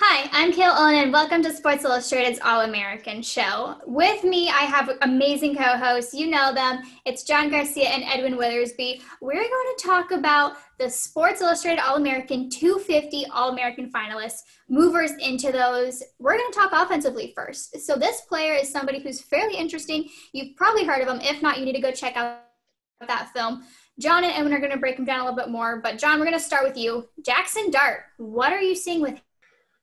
Hi, I'm Kale Owen, and welcome to Sports Illustrated's All American Show. With me, I have amazing co hosts. You know them. It's John Garcia and Edwin Weathersby. We're going to talk about the Sports Illustrated All American 250 All American finalists, movers into those. We're going to talk offensively first. So, this player is somebody who's fairly interesting. You've probably heard of him. If not, you need to go check out that film. John and Edwin are going to break him down a little bit more. But, John, we're going to start with you. Jackson Dart, what are you seeing with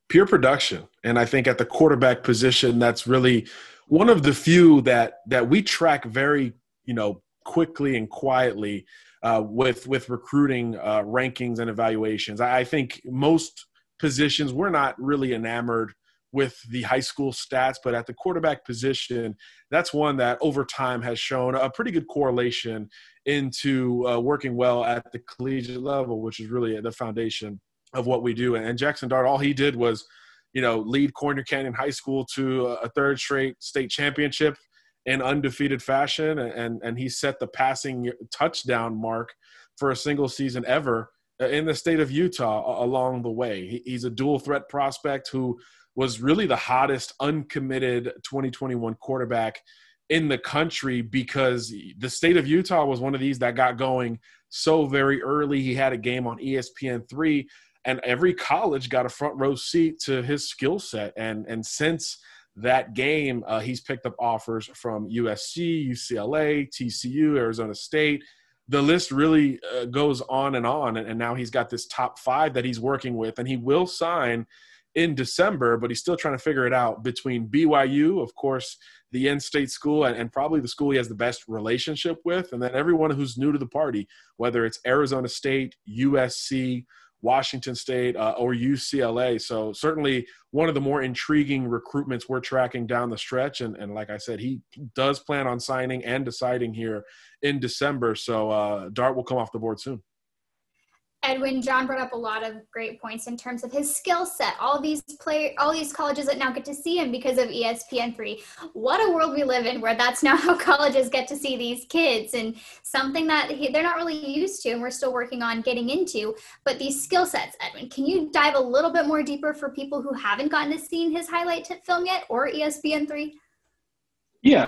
pure production. And I think at the quarterback position, that's really one of the few that that we track very, you know, quickly and quietly uh, with with recruiting uh, rankings and evaluations. I, I think most positions we're not really enamored with the high school stats, but at the quarterback position, that's one that over time has shown a pretty good correlation into uh, working well at the collegiate level, which is really the foundation of what we do. And Jackson Dart, all he did was, you know, lead Corner Canyon High School to a third straight state championship in undefeated fashion, and and he set the passing touchdown mark for a single season ever uh, in the state of Utah along the way. He's a dual threat prospect who was really the hottest uncommitted 2021 quarterback in the country because the state of Utah was one of these that got going so very early. He had a game on ESPN3 and every college got a front row seat to his skill set. And and since that game, uh, he's picked up offers from USC, UCLA, TCU, Arizona State. The list really uh, goes on and on. And, and now he's got this top five that he's working with, and he will sign in December, but he's still trying to figure it out between BYU, of course, the in-state school, and, and, probably the school he has the best relationship with, and then everyone who's new to the party, whether it's Arizona State, USC, Washington State, uh, or UCLA. So certainly one of the more intriguing recruitments we're tracking down the stretch. And, and like I said, he does plan on signing and deciding here in December. So uh, Dart will come off the board soon. Edwin, John brought up a lot of great points in terms of his skill set. All these play, all these colleges that now get to see him because of ESPN3. What a world we live in, where that's now how colleges get to see these kids, and something that he, they're not really used to, and we're still working on getting into. But these skill sets, Edwin, can you dive a little bit more deeper for people who haven't gotten to see his highlight film yet, or ESPN3? Yeah,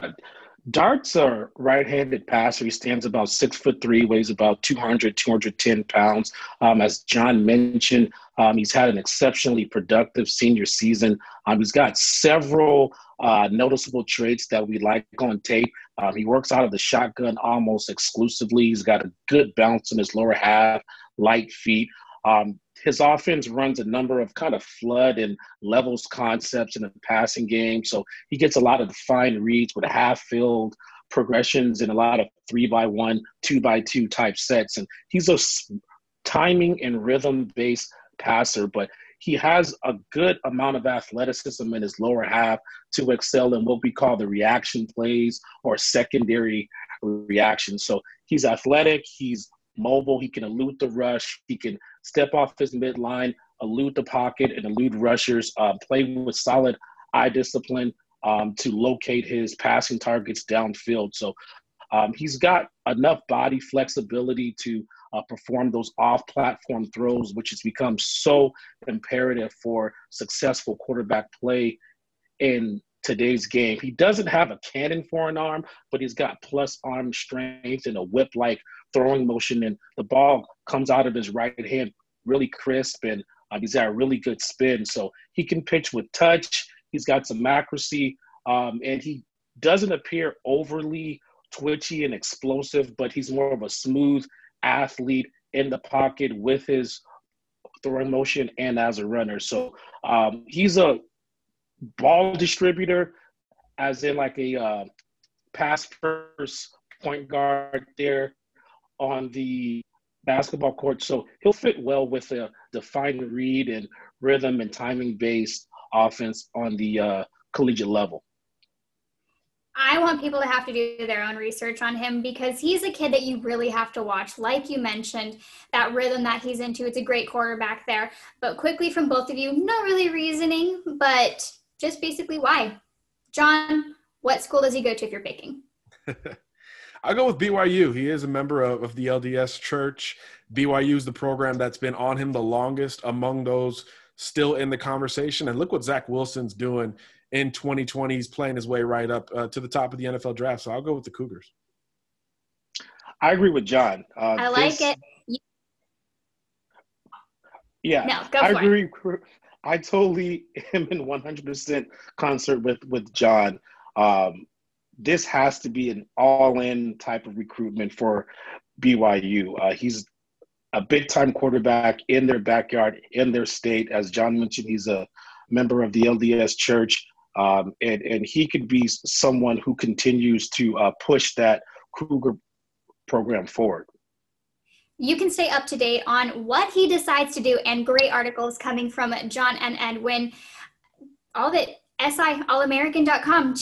Dart's a right-handed passer. He stands about six foot three, weighs about 200, 210 pounds. Um, as John mentioned, um, he's had an exceptionally productive senior season. Um, he's got several uh, noticeable traits that we like on tape. Um, he works out of the shotgun almost exclusively. He's got a good bounce in his lower half, light feet. Um, his offense runs a number of kind of flood and levels concepts in the passing game. So he gets a lot of defined reads with half field progressions and a lot of three by one, two by two type sets. And he's a timing and rhythm based passer, but he has a good amount of athleticism in his lower half to excel in what we call the reaction plays or secondary reaction. So he's athletic, he's mobile, he can elude the rush, he can step off his midline, elude the pocket, and elude rushers, uh, play with solid eye discipline um, to locate his passing targets downfield. So um, he's got enough body flexibility to uh, perform those off platform throws, which has become so imperative for successful quarterback play in today's game. He doesn't have a cannon for an arm, but he's got plus arm strength and a whip like throwing motion. And the ball comes out of his right hand really crisp and uh, he's got a really good spin. So he can pitch with touch. He's got some accuracy um, and he doesn't appear overly twitchy and explosive, but he's more of a smooth athlete in the pocket with his throwing motion and as a runner. So um, he's a ball distributor, as in like a uh, pass first point guard there on the basketball court. So he'll fit well with a defined read and rhythm and timing based offense on the uh, collegiate level. I want people to have to do their own research on him because he's a kid that you really have to watch. Like you mentioned, that rhythm that he's into, it's a great quarterback there. But quickly from both of you, not really reasoning, but just basically why. John, what school does he go to if you're picking? I'll go with BYU. He is a member of, of the LDS Church. BYU is the program that's been on him the longest among those still in the conversation. And look what Zach Wilson's doing in 2020. He's playing his way right up uh, to the top of the NFL draft. So I'll go with the Cougars. I agree with John. Uh, I like this, it. Yeah, no, I agree. It. I totally am in 100% concert with with John. Um, this has to be an all-in type of recruitment for BYU. Uh, he's a big-time quarterback in their backyard, in their state. As John mentioned, he's a member of the LDS Church, um, and and he could be someone who continues to uh, push that Cougar program forward. You can stay up to date on what he decides to do and great articles coming from John and Edwin. All that SIallamerican.com.